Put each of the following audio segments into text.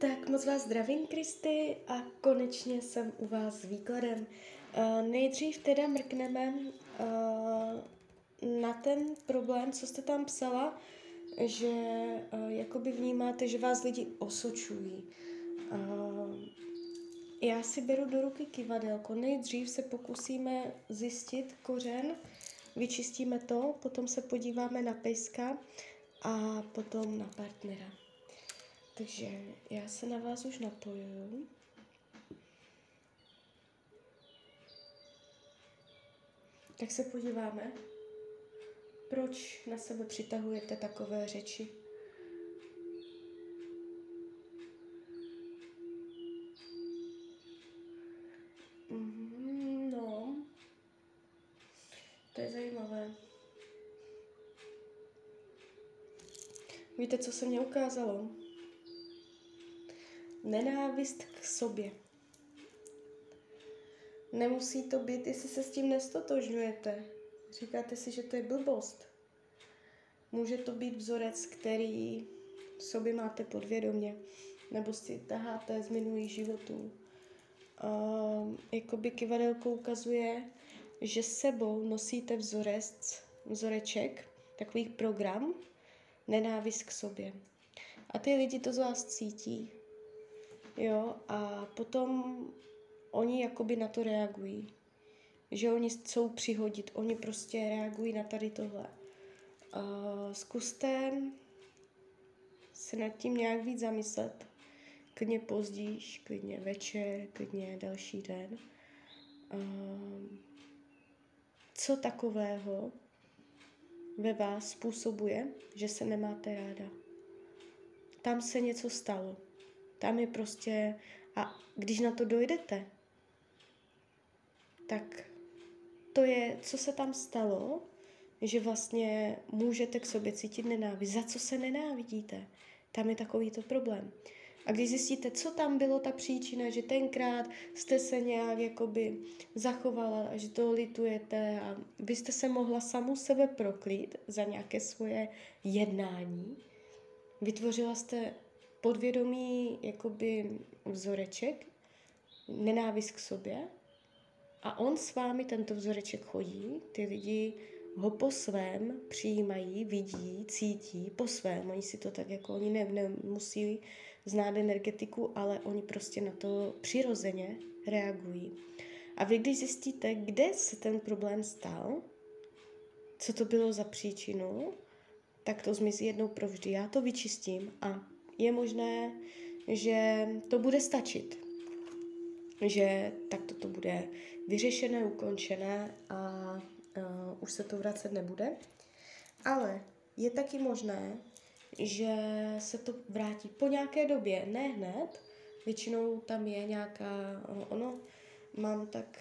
Tak moc vás zdravím, Kristy, a konečně jsem u vás s výkladem. Uh, nejdřív teda mrkneme uh, na ten problém, co jste tam psala, že uh, jakoby vnímáte, že vás lidi osočují. Já si beru do ruky kivadelko. Nejdřív se pokusíme zjistit kořen, vyčistíme to, potom se podíváme na pejska a potom na partnera. Takže já se na vás už napojuju. Tak se podíváme, proč na sebe přitahujete takové řeči. Mm, no, to je zajímavé. Víte, co se mě ukázalo? Nenávist k sobě. Nemusí to být, jestli se s tím nestotožňujete. Říkáte si, že to je blbost. Může to být vzorec, který v sobě máte podvědomě, nebo si taháte z minulých životů. Uh, jakoby kivadelko ukazuje, že sebou nosíte vzorec, vzoreček, takový program, nenávist k sobě. A ty lidi to z vás cítí. Jo, a potom oni jakoby na to reagují. Že oni chcou přihodit, oni prostě reagují na tady tohle. Uh, zkuste se nad tím nějak víc zamyslet. Klidně později, klidně večer, klidně další den. Uh, co takového ve vás způsobuje, že se nemáte ráda? Tam se něco stalo tam je prostě, a když na to dojdete, tak to je, co se tam stalo, že vlastně můžete k sobě cítit nenávist. Za co se nenávidíte? Tam je takovýto problém. A když zjistíte, co tam bylo ta příčina, že tenkrát jste se nějak jakoby zachovala, že to litujete a vy jste se mohla samu sebe proklít za nějaké svoje jednání, vytvořila jste podvědomý jakoby vzoreček, nenávist k sobě a on s vámi tento vzoreček chodí, ty lidi ho po svém přijímají, vidí, cítí, po svém, oni si to tak jako, oni ne, nemusí znát energetiku, ale oni prostě na to přirozeně reagují. A vy, když zjistíte, kde se ten problém stal, co to bylo za příčinu, tak to zmizí jednou provždy. Já to vyčistím a je možné, že to bude stačit. Že takto to bude vyřešené, ukončené a uh, už se to vracet nebude. Ale je taky možné, že se to vrátí po nějaké době, ne hned. Většinou tam je nějaká, ono, mám tak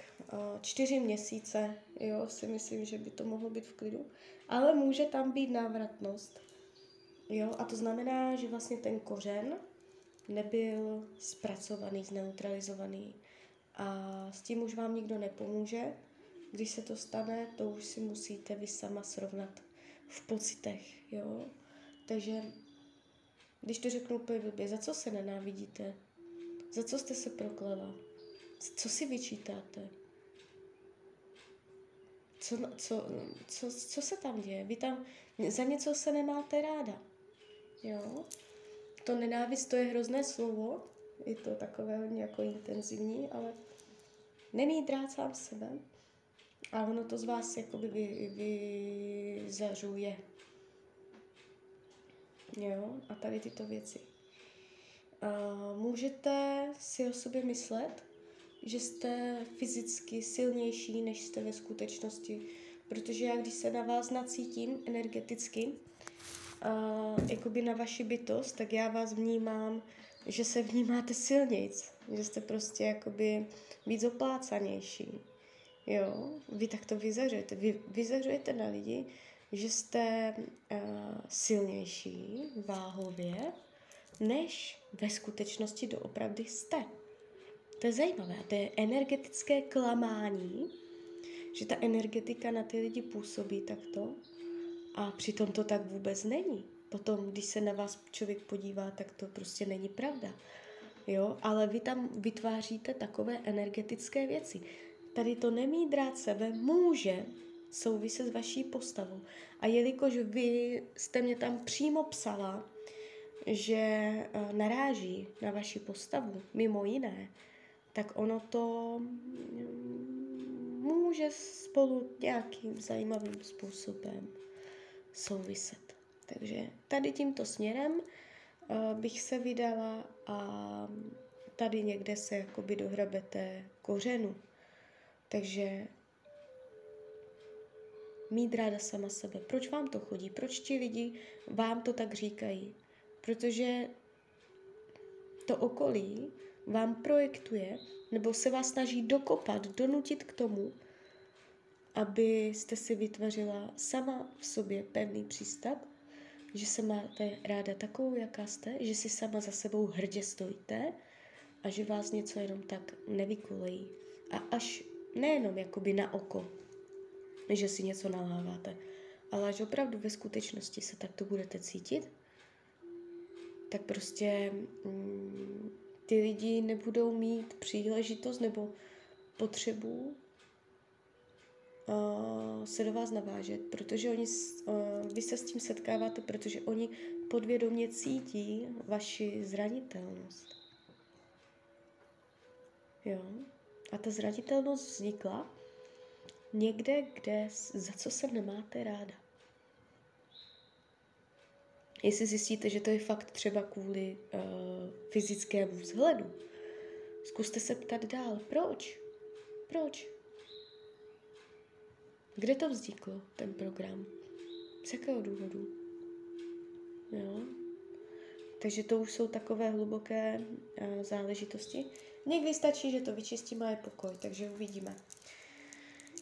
čtyři měsíce, jo, si myslím, že by to mohlo být v klidu, ale může tam být návratnost. Jo, a to znamená, že vlastně ten kořen nebyl zpracovaný, zneutralizovaný. A s tím už vám nikdo nepomůže. Když se to stane, to už si musíte vy sama srovnat v pocitech, jo. Takže, když to řeknu úplně blbě, za co se nenávidíte? Za co jste se proklela? Co si vyčítáte? Co, co, co, co se tam děje? Vy tam za něco se nemáte ráda. Jo. To nenávist, to je hrozné slovo, je to takové hodně jako intenzivní, ale nemít rád sám sebe a ono to z vás jakoby vy, vyzařuje. Jo, a tady tyto věci. A můžete si o sobě myslet, že jste fyzicky silnější, než jste ve skutečnosti. Protože já, když se na vás nacítím energeticky, jakoby na vaši bytost, tak já vás vnímám, že se vnímáte silnějc, že jste prostě jakoby víc oplácanější. Jo, vy tak to vyzařujete. Vy vyzařujete na lidi, že jste uh, silnější váhově, než ve skutečnosti doopravdy jste. To je zajímavé. To je energetické klamání, že ta energetika na ty lidi působí takto a přitom to tak vůbec není. Potom, když se na vás člověk podívá, tak to prostě není pravda. Jo, ale vy tam vytváříte takové energetické věci. Tady to nemít rád sebe může souviset s vaší postavou. A jelikož vy jste mě tam přímo psala, že eh, naráží na vaši postavu, mimo jiné, tak ono to mm, může spolu nějakým zajímavým způsobem souviset. Takže tady tímto směrem uh, bych se vydala a tady někde se jakoby dohrabete kořenu. Takže mít ráda sama sebe. Proč vám to chodí? Proč ti lidi vám to tak říkají? Protože to okolí vám projektuje nebo se vás snaží dokopat, donutit k tomu, abyste si vytvořila sama v sobě pevný přístav, že se máte ráda takovou, jaká jste, že si sama za sebou hrdě stojíte a že vás něco jenom tak nevykulejí. A až nejenom jakoby na oko, že si něco naláváte, ale až opravdu ve skutečnosti se takto budete cítit, tak prostě mm, ty lidi nebudou mít příležitost nebo potřebu uh, se do vás navážet, protože oni, uh, vy se s tím setkáváte, protože oni podvědomě cítí vaši zranitelnost. Jo? A ta zranitelnost vznikla někde, kde, za co se nemáte ráda. Jestli zjistíte, že to je fakt třeba kvůli uh, fyzickému vzhledu, zkuste se ptat dál, proč? Proč? Kde to vzniklo, ten program? Z jakého důvodu? Jo? Takže to už jsou takové hluboké uh, záležitosti. Někdy stačí, že to vyčistíme a je pokoj, takže uvidíme.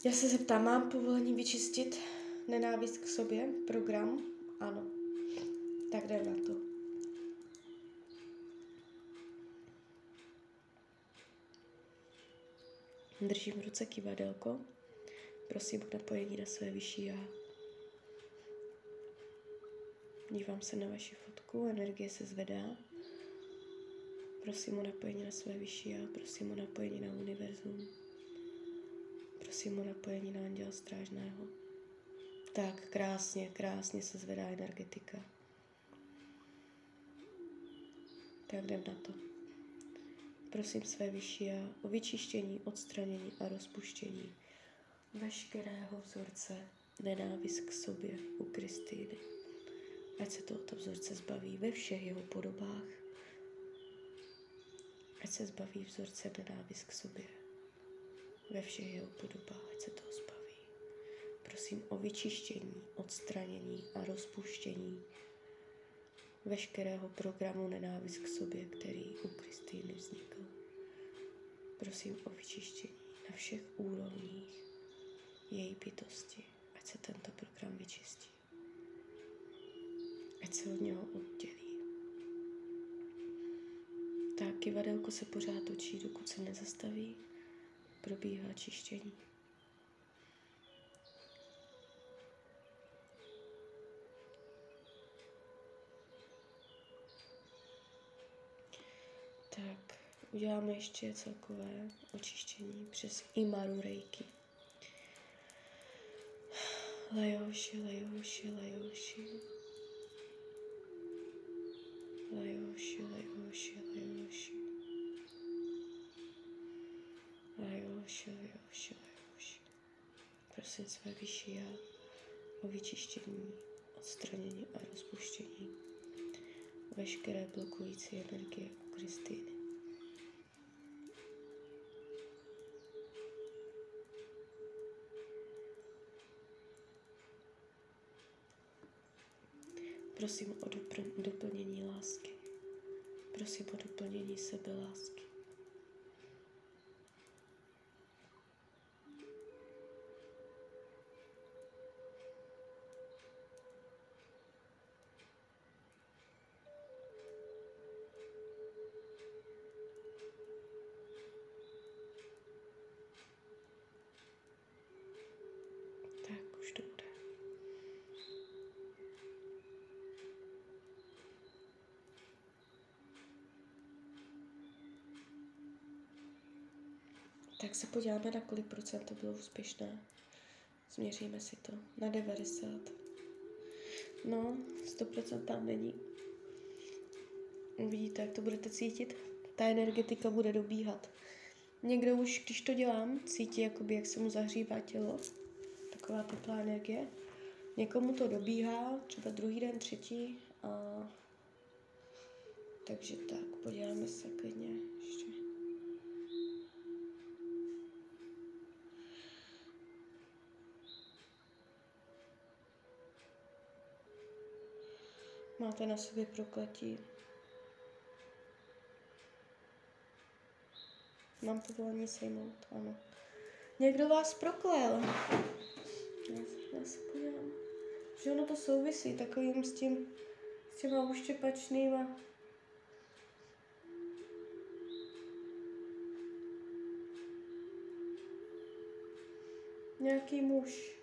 Já se zeptám, mám povolení vyčistit nenávist k sobě? Program? Ano. Tak jdem na to. Držím v ruce kivadelko. Prosím o napojení na své vyšší já. Dívám se na vaši fotku, energie se zvedá. Prosím o napojení na své vyšší já, prosím o napojení na univerzum. Prosím o napojení na anděla strážného. Tak, krásně, krásně se zvedá energetika. Tak jdem na to. Prosím své vyšší a o vyčištění, odstranění a rozpuštění veškerého vzorce nenávist k sobě u Kristýny. Ať se tohoto vzorce zbaví ve všech jeho podobách. Ať se zbaví vzorce nenávist k sobě ve všech jeho podobách. Ať se toho zbaví. Prosím o vyčištění, odstranění a rozpuštění veškerého programu nenávist k sobě, který u Kristýny vznikl. Prosím o vyčištění na všech úrovních její bytosti, ať se tento program vyčistí. Ať se od něho oddělí. Tak kivadelko se pořád točí, dokud se nezastaví, probíhá čištění. Tak, uděláme ještě celkové očištění přes Imaru Reiki. Lejoši, lejoši, lejoši. Lejoši, lejoši, lejoši. Lejoši, lejoši, lejoši. Prosím své vyšší já o vyčištění, odstranění a rozpuštění veškeré blokující energie u Kristýny. Prosím o doplnění lásky. Prosím o doplnění sebe podíváme, na kolik procent to bylo úspěšné. Změříme si to. Na 90. No, 100% tam není. Vidíte, jak to budete cítit? Ta energetika bude dobíhat. Někdo už, když to dělám, cítí, jakoby, jak se mu zahřívá tělo. Taková teplá energie. Někomu to dobíhá, třeba druhý den, třetí. A... Takže tak, podíváme se klidně Máte na sobě prokletí. Mám povolení sejmout, ano. Někdo vás proklel. Já, já se podívám. Že ono to souvisí takovým s tím, s těma uštěpačnýma. Nějaký muž.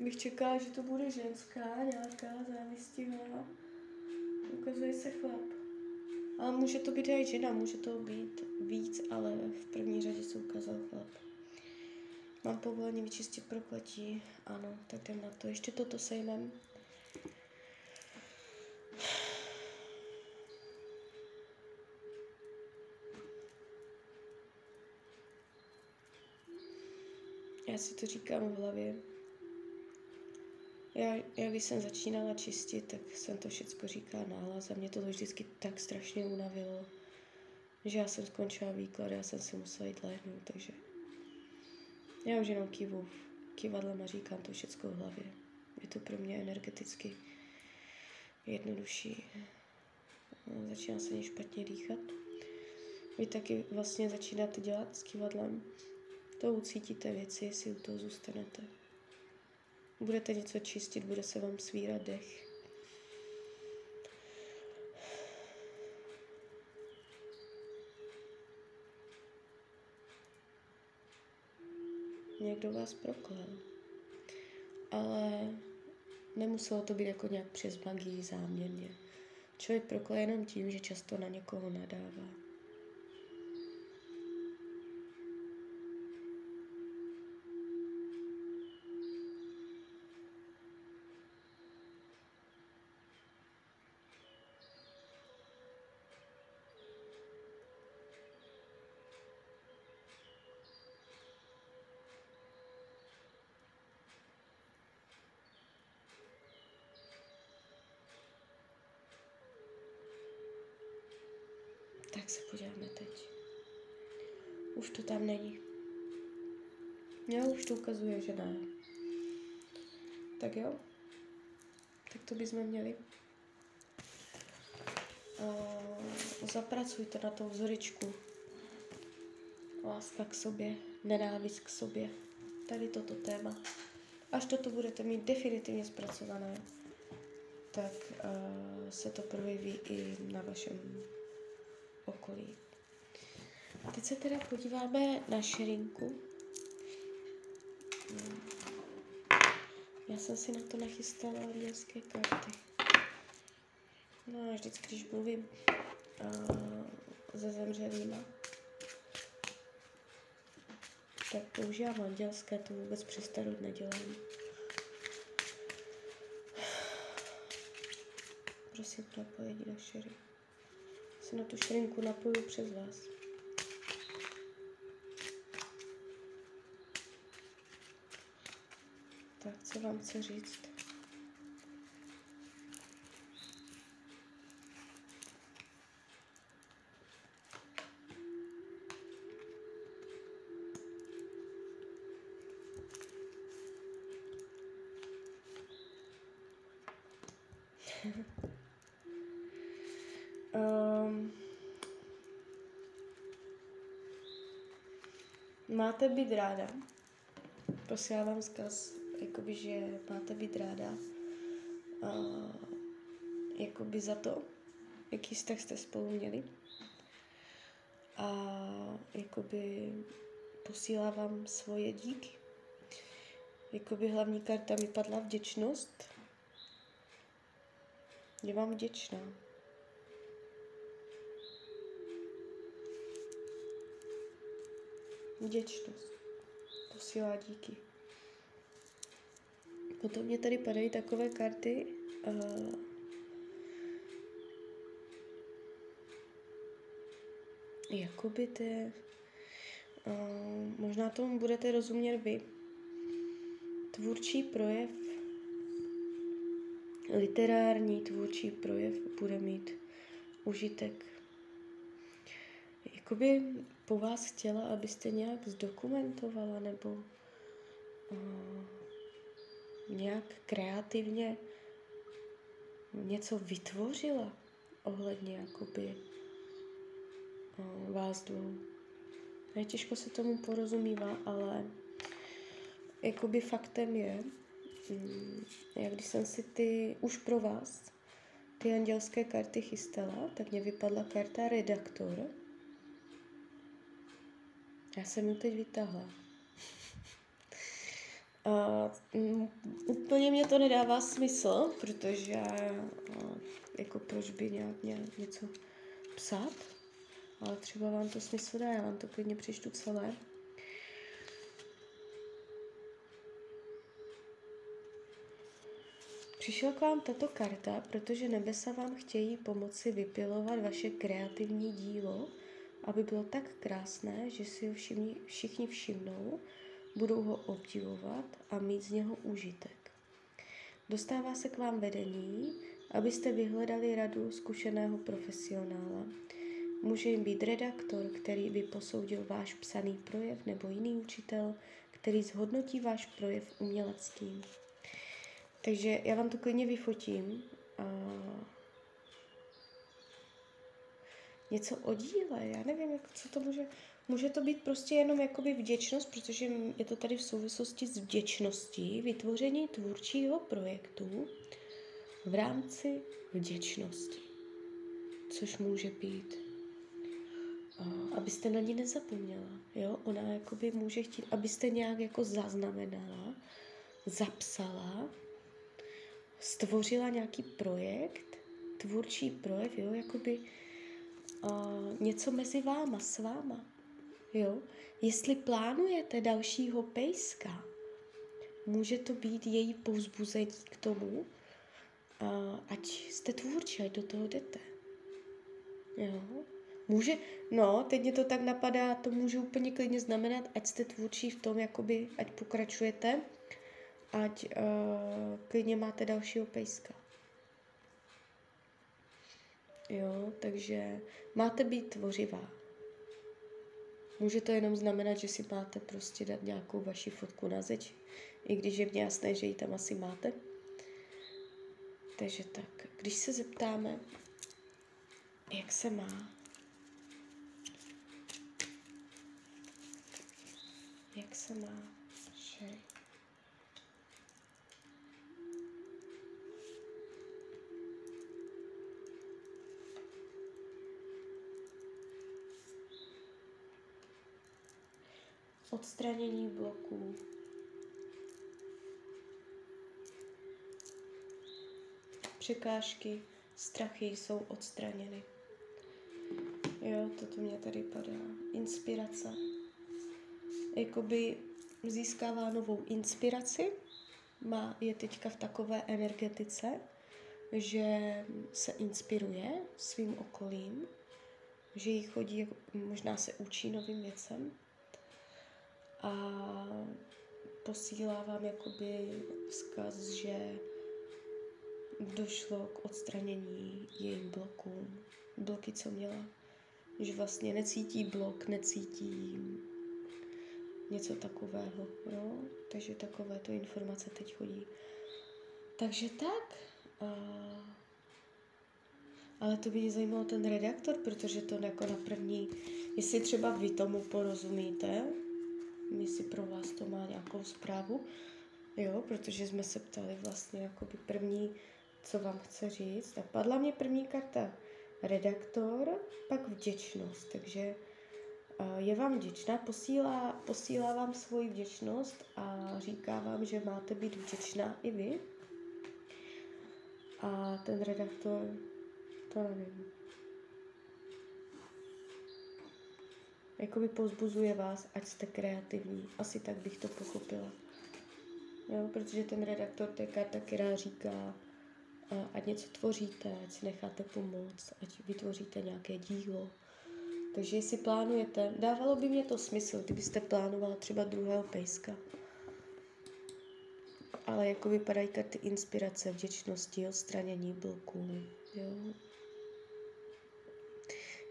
Bych čekala, že to bude ženská, nějaká závistivá. Ukazuje se chlap. Ale může to být i žena, může to být víc, ale v první řadě se ukázal chlap. Mám povolení vyčistit prokletí. Ano, tak jdem na to. Ještě toto sejmem. Já si to říkám v hlavě. Já, já když jsem začínala čistit, tak jsem to všechno říkala nahlas a mě to vždycky tak strašně unavilo, že já jsem skončila výklad, já jsem si musela jít lehnout, takže já už jenom kivu kivadlem a říkám to všechno v hlavě. Je to pro mě energeticky jednodušší. Začíná se mě špatně dýchat. Vy taky vlastně začínáte dělat s kivadlem. To ucítíte věci, jestli u toho zůstanete. Budete něco čistit, bude se vám svírat dech. Někdo vás proklel. Ale nemuselo to být jako nějak přes magii záměrně. Člověk prokle jenom tím, že často na někoho nadává. Tak se podíváme teď. Už to tam není. Jo, už to ukazuje, že ne. Tak jo. Tak to bychom měli. Uh, zapracujte na tom vzoričku. Láska k sobě, nenávist k sobě. Tady toto téma. Až toto budete mít definitivně zpracované, tak uh, se to projeví i na vašem okolí. Teď se teda podíváme na širinku. Já jsem si na to nachystala andělské karty. No a vždycky, když mluvím uh, se zemřelýma, tak používám andělské, to vůbec přes nedělám. Prosím, napojení na širinku se na tu šrinku napoju přes vás. Tak, co vám chce říct? Máte být ráda. Posílám zkaz, jakoby, že máte být ráda uh, jakoby za to, jaký vztah jste spolu měli. A jakoby posílám vám svoje díky. Jakoby hlavní karta mi padla vděčnost. Je vám vděčná. Vděčnost. Posílá díky. Potom mě tady padají takové karty. Uh, jakoby ty, uh, možná tomu budete rozumět vy. Tvůrčí projev, literární tvůrčí projev bude mít užitek. Jakoby po vás chtěla, abyste nějak zdokumentovala nebo uh, nějak kreativně něco vytvořila ohledně jakoby uh, vás dvou. Je těžko se tomu porozumívá, ale jakoby faktem je, um, jak když jsem si ty už pro vás ty andělské karty chystala, tak mě vypadla karta redaktor. Já jsem ji teď vytáhla. A, um, úplně mě to nedává smysl, protože a, jako proč by nějak, nějak něco psát, ale třeba vám to smysl dá, já vám to klidně přečtu celé. Přišla k vám tato karta, protože nebesa vám chtějí pomoci vypilovat vaše kreativní dílo, aby bylo tak krásné, že si ho všichni, všichni všimnou, budou ho obdivovat a mít z něho užitek. Dostává se k vám vedení, abyste vyhledali radu zkušeného profesionála. Může jim být redaktor, který by posoudil váš psaný projev, nebo jiný učitel, který zhodnotí váš projev uměleckým. Takže já vám to klidně vyfotím. A něco o díle, já nevím, jak, co to může... Může to být prostě jenom jakoby vděčnost, protože je to tady v souvislosti s vděčností, vytvoření tvůrčího projektu v rámci vděčnosti. Což může být, abyste na ní nezapomněla. Jo? Ona jakoby může chtít, abyste nějak jako zaznamenala, zapsala stvořila nějaký projekt, tvůrčí projekt, jo, jakoby něco mezi váma, s váma, jo. Jestli plánujete dalšího pejska, může to být její povzbuzení k tomu, uh, ať jste tvůrčí, ať do toho jdete. Jo. Může, no, teď mě to tak napadá, to může úplně klidně znamenat, ať jste tvůrčí v tom, jakoby, ať pokračujete, ať uh, klidně máte dalšího pejska. Jo, takže máte být tvořivá. Může to jenom znamenat, že si máte prostě dát nějakou vaši fotku na zeď, i když je mě jasné, že ji tam asi máte. Takže tak, když se zeptáme, jak se má, jak se má, odstranění bloků. Překážky, strachy jsou odstraněny. Jo, toto mě tady padá. Inspirace. Jakoby získává novou inspiraci, má, je teďka v takové energetice, že se inspiruje svým okolím, že jí chodí, možná se učí novým věcem, a posílá vám jakoby vzkaz, že došlo k odstranění jejím blokům. Bloky, co měla. Že vlastně necítí blok, necítí něco takového. Jo? Takže takovéto informace teď chodí. Takže tak. A... Ale to by mě zajímalo ten redaktor, protože to jako na první, jestli třeba vy tomu porozumíte, jestli pro vás to má nějakou zprávu, jo, protože jsme se ptali vlastně jakoby první, co vám chce říct. A padla mě první karta redaktor, pak vděčnost, takže je vám vděčná, posílá, posílá vám svoji vděčnost a říká vám, že máte být vděčná i vy. A ten redaktor, to nevím. Jakoby pozbuzuje vás, ať jste kreativní. Asi tak bych to pochopila. Jo, protože ten redaktor to je karta, která říká, ať něco tvoříte, ať si necháte pomoct, ať vytvoříte nějaké dílo. Takže jestli plánujete, dávalo by mě to smysl, kdybyste plánovala třeba druhého pejska. Ale jako vypadají karty inspirace, vděčnosti, odstranění bloků. Jo.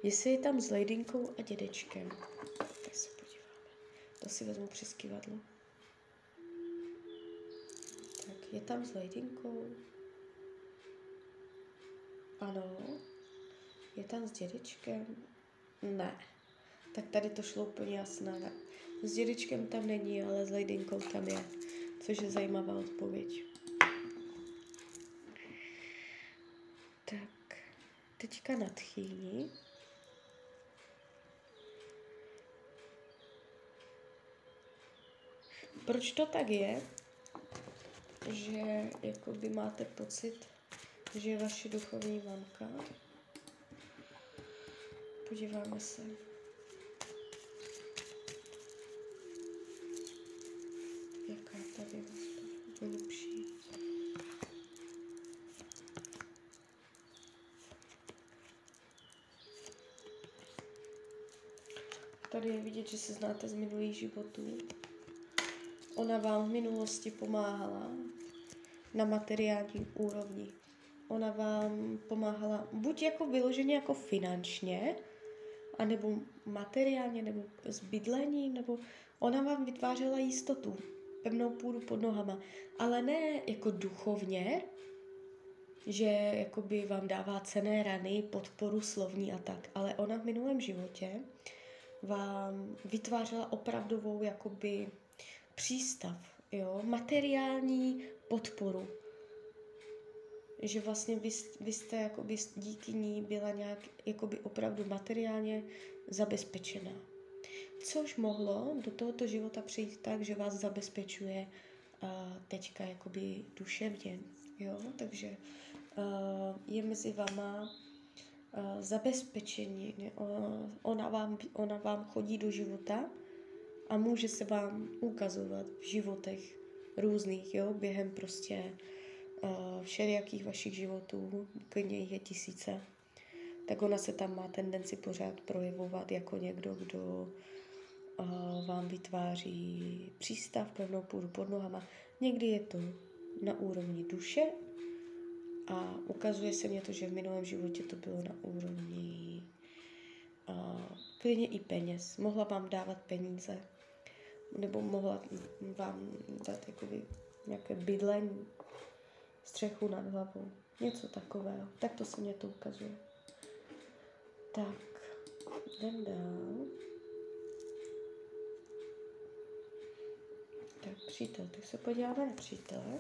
Jestli je tam s Ladinkou a dědečkem, tak se podíváme. To si vezmu přes kivadlo. Tak, je tam s Ladinkou. Ano. Je tam s dědečkem? Ne. Tak tady to šlo úplně jasné. S dědečkem tam není, ale s Ladinkou tam je. Což je zajímavá odpověď. Tak, teďka nadchýni. Proč to tak je, že jakoby máte pocit, že je vaše duchovní mamka? Podíváme se. Jaká tady je lepší? Tady je vidět, že se znáte z minulých životů. Ona vám v minulosti pomáhala na materiální úrovni. Ona vám pomáhala buď jako vyloženě jako finančně, anebo materiálně, nebo s bydlením, nebo ona vám vytvářela jistotu, pevnou půdu pod nohama, ale ne jako duchovně, že jakoby vám dává cené rany, podporu slovní a tak, ale ona v minulém životě vám vytvářela opravdovou jakoby přístav, jo, materiální podporu. Že vlastně vy, vy jste jakoby díky ní byla nějak jakoby opravdu materiálně zabezpečená. Což mohlo do tohoto života přijít tak, že vás zabezpečuje uh, teďka jakoby duševně, jo, takže uh, je mezi váma uh, zabezpečení, ona vám, ona vám chodí do života, a může se vám ukazovat v životech různých, jo, během prostě uh, všelijakých vašich životů, klidně jich je tisíce, tak ona se tam má tendenci pořád projevovat jako někdo, kdo uh, vám vytváří přístav, pevnou půdu pod nohama. Někdy je to na úrovni duše a ukazuje se mě to, že v minulém životě to bylo na úrovni uh, klidně i peněz. Mohla vám dávat peníze, nebo mohla vám dát jakoby nějaké bydlení, střechu nad hlavou, něco takového. Tak to se mě to ukazuje. Tak, jdem dál. Tak, přítel, tak se podíváme na přítele.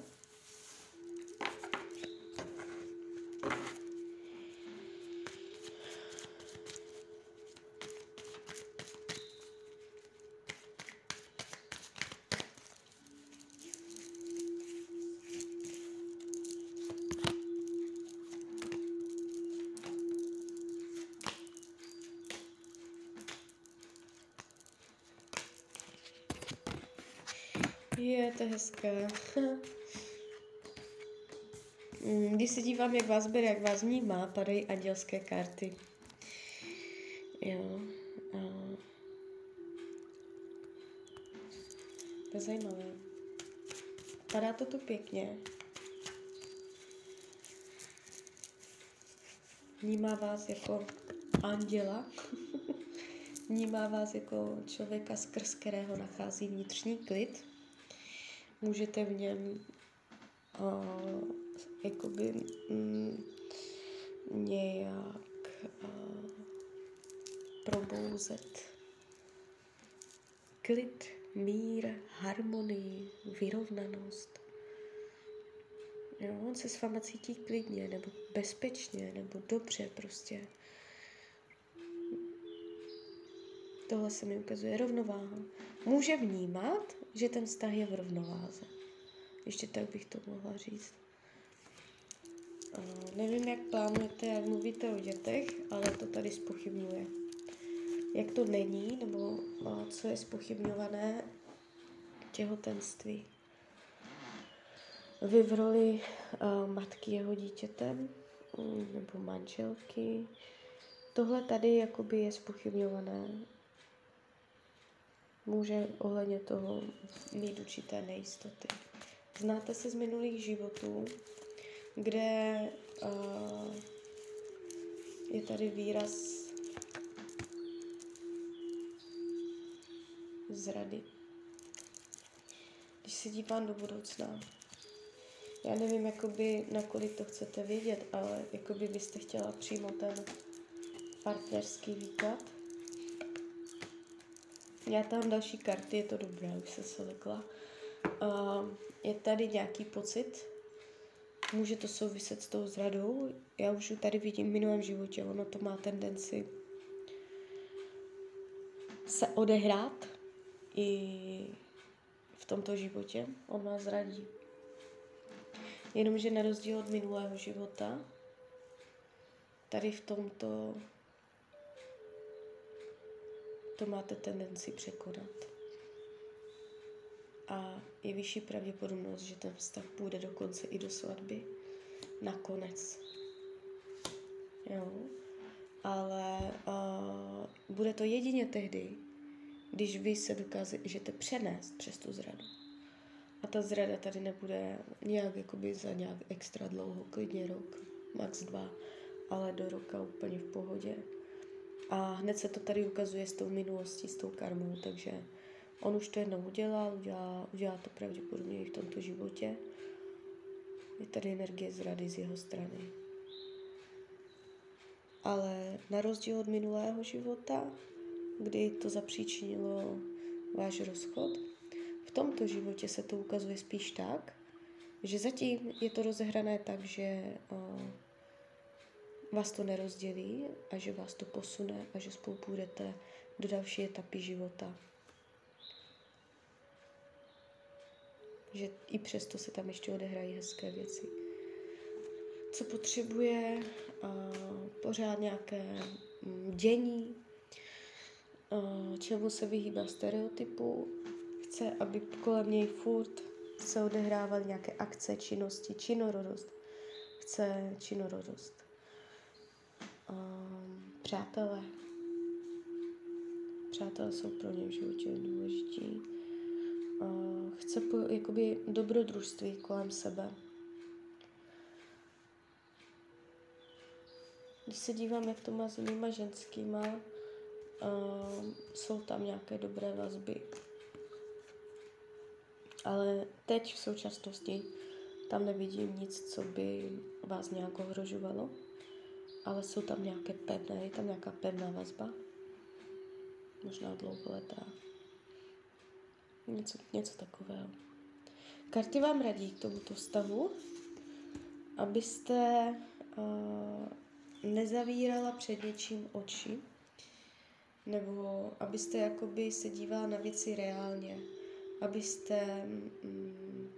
Je, to hezké. Mm, dívám, jak vás bere, jak vás vnímá, padají andělské karty. Jo. A... To je zajímavé. Padá to tu pěkně. Vnímá vás jako anděla. Vnímá vás jako člověka, skrz kterého nachází vnitřní klid můžete v něm uh, jakoby mm, nějak uh, probouzet klid, mír, harmonii, vyrovnanost. Jo, on se s váma cítí klidně, nebo bezpečně, nebo dobře prostě. Tohle se mi ukazuje rovnováha. Může vnímat, že ten vztah je v rovnováze. Ještě tak bych to mohla říct. Nevím, jak plánujete, jak mluvíte o dětech, ale to tady spochybňuje. jak to není, nebo co je spochybňované těhotenství. Vy v roli matky jeho dítětem mm, nebo manželky. Tohle tady jakoby je spochybňované. Může ohledně toho mít určité nejistoty. Znáte se z minulých životů, kde uh, je tady výraz zrady. Když se dívám do budoucna, já nevím, jakoby, nakolik to chcete vědět, ale jakoby byste chtěla přímo ten partnerský výklad. Já tam další karty, je to dobré, už se se lekla. Uh, je tady nějaký pocit, může to souviset s tou zradou. Já už tady vidím v minulém životě, ono to má tendenci se odehrát i v tomto životě. On vás zradí. Jenomže na rozdíl od minulého života, tady v tomto to máte tendenci překonat. A je vyšší pravděpodobnost, že ten vztah půjde dokonce i do svatby. Nakonec. Jo. Ale uh, bude to jedině tehdy, když vy se dokážete přenést přes tu zradu. A ta zrada tady nebude nějak jakoby za nějak extra dlouho, klidně rok, max dva, ale do roka úplně v pohodě. A hned se to tady ukazuje s tou minulostí, s tou karmou, takže on už to jednou udělal, udělá, udělá to pravděpodobně i v tomto životě. Je tady energie zrady z jeho strany. Ale na rozdíl od minulého života, kdy to zapříčinilo váš rozchod, v tomto životě se to ukazuje spíš tak, že zatím je to rozehrané tak, že uh, vás to nerozdělí a že vás to posune a že spolu půjdete do další etapy života. Že i přesto se tam ještě odehrají hezké věci. Co potřebuje uh, pořád nějaké um, dění, uh, čemu se vyhýbá stereotypu, chce, aby kolem něj furt se odehrávaly nějaké akce, činnosti, činororost. Chce činororost. Um, přátelé. Přátelé jsou pro ně v životě důležití. Chce po, jakoby dobrodružství kolem sebe. Když se dívám, jak to má s jinýma ženskýma, uh, jsou tam nějaké dobré vazby ale teď v současnosti tam nevidím nic, co by vás nějak ohrožovalo, ale jsou tam nějaké pevné, je tam nějaká pevná vazba, možná dlouholetá. Něco, něco takového. Karty vám radí k tomuto stavu, abyste uh, nezavírala před něčím oči, nebo abyste jakoby se dívala na věci reálně, abyste mm,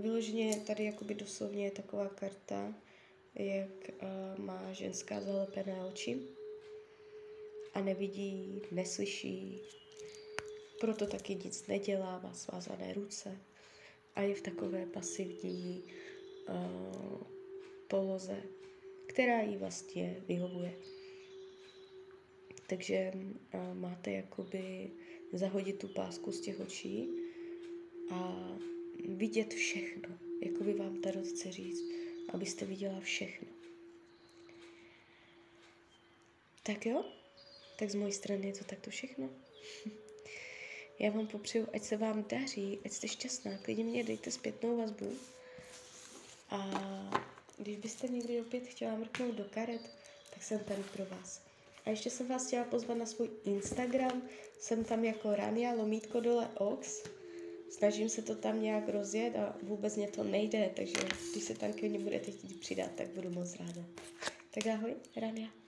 vyloženě tady jakoby doslovně je taková karta, jak uh, má ženská zalepené oči a nevidí, neslyší, proto taky nic nedělá, má svázané ruce a je v takové pasivní uh, poloze, která jí vlastně vyhovuje. Takže uh, máte jakoby zahodit tu pásku z těch očí a vidět všechno, jako by vám Tarot chce říct, abyste viděla všechno. Tak jo, tak z mojí strany je to takto všechno. Já vám popřeju, ať se vám daří, ať jste šťastná, klidně mě dejte zpětnou vazbu. A když byste někdy opět chtěla mrknout do karet, tak jsem tady pro vás. A ještě jsem vás chtěla pozvat na svůj Instagram. Jsem tam jako Rania lomítko dole ox. Snažím se to tam nějak rozjet a vůbec mě to nejde, takže když se tam ke mně budete chtít přidat, tak budu moc ráda. Tak ahoj, Rania.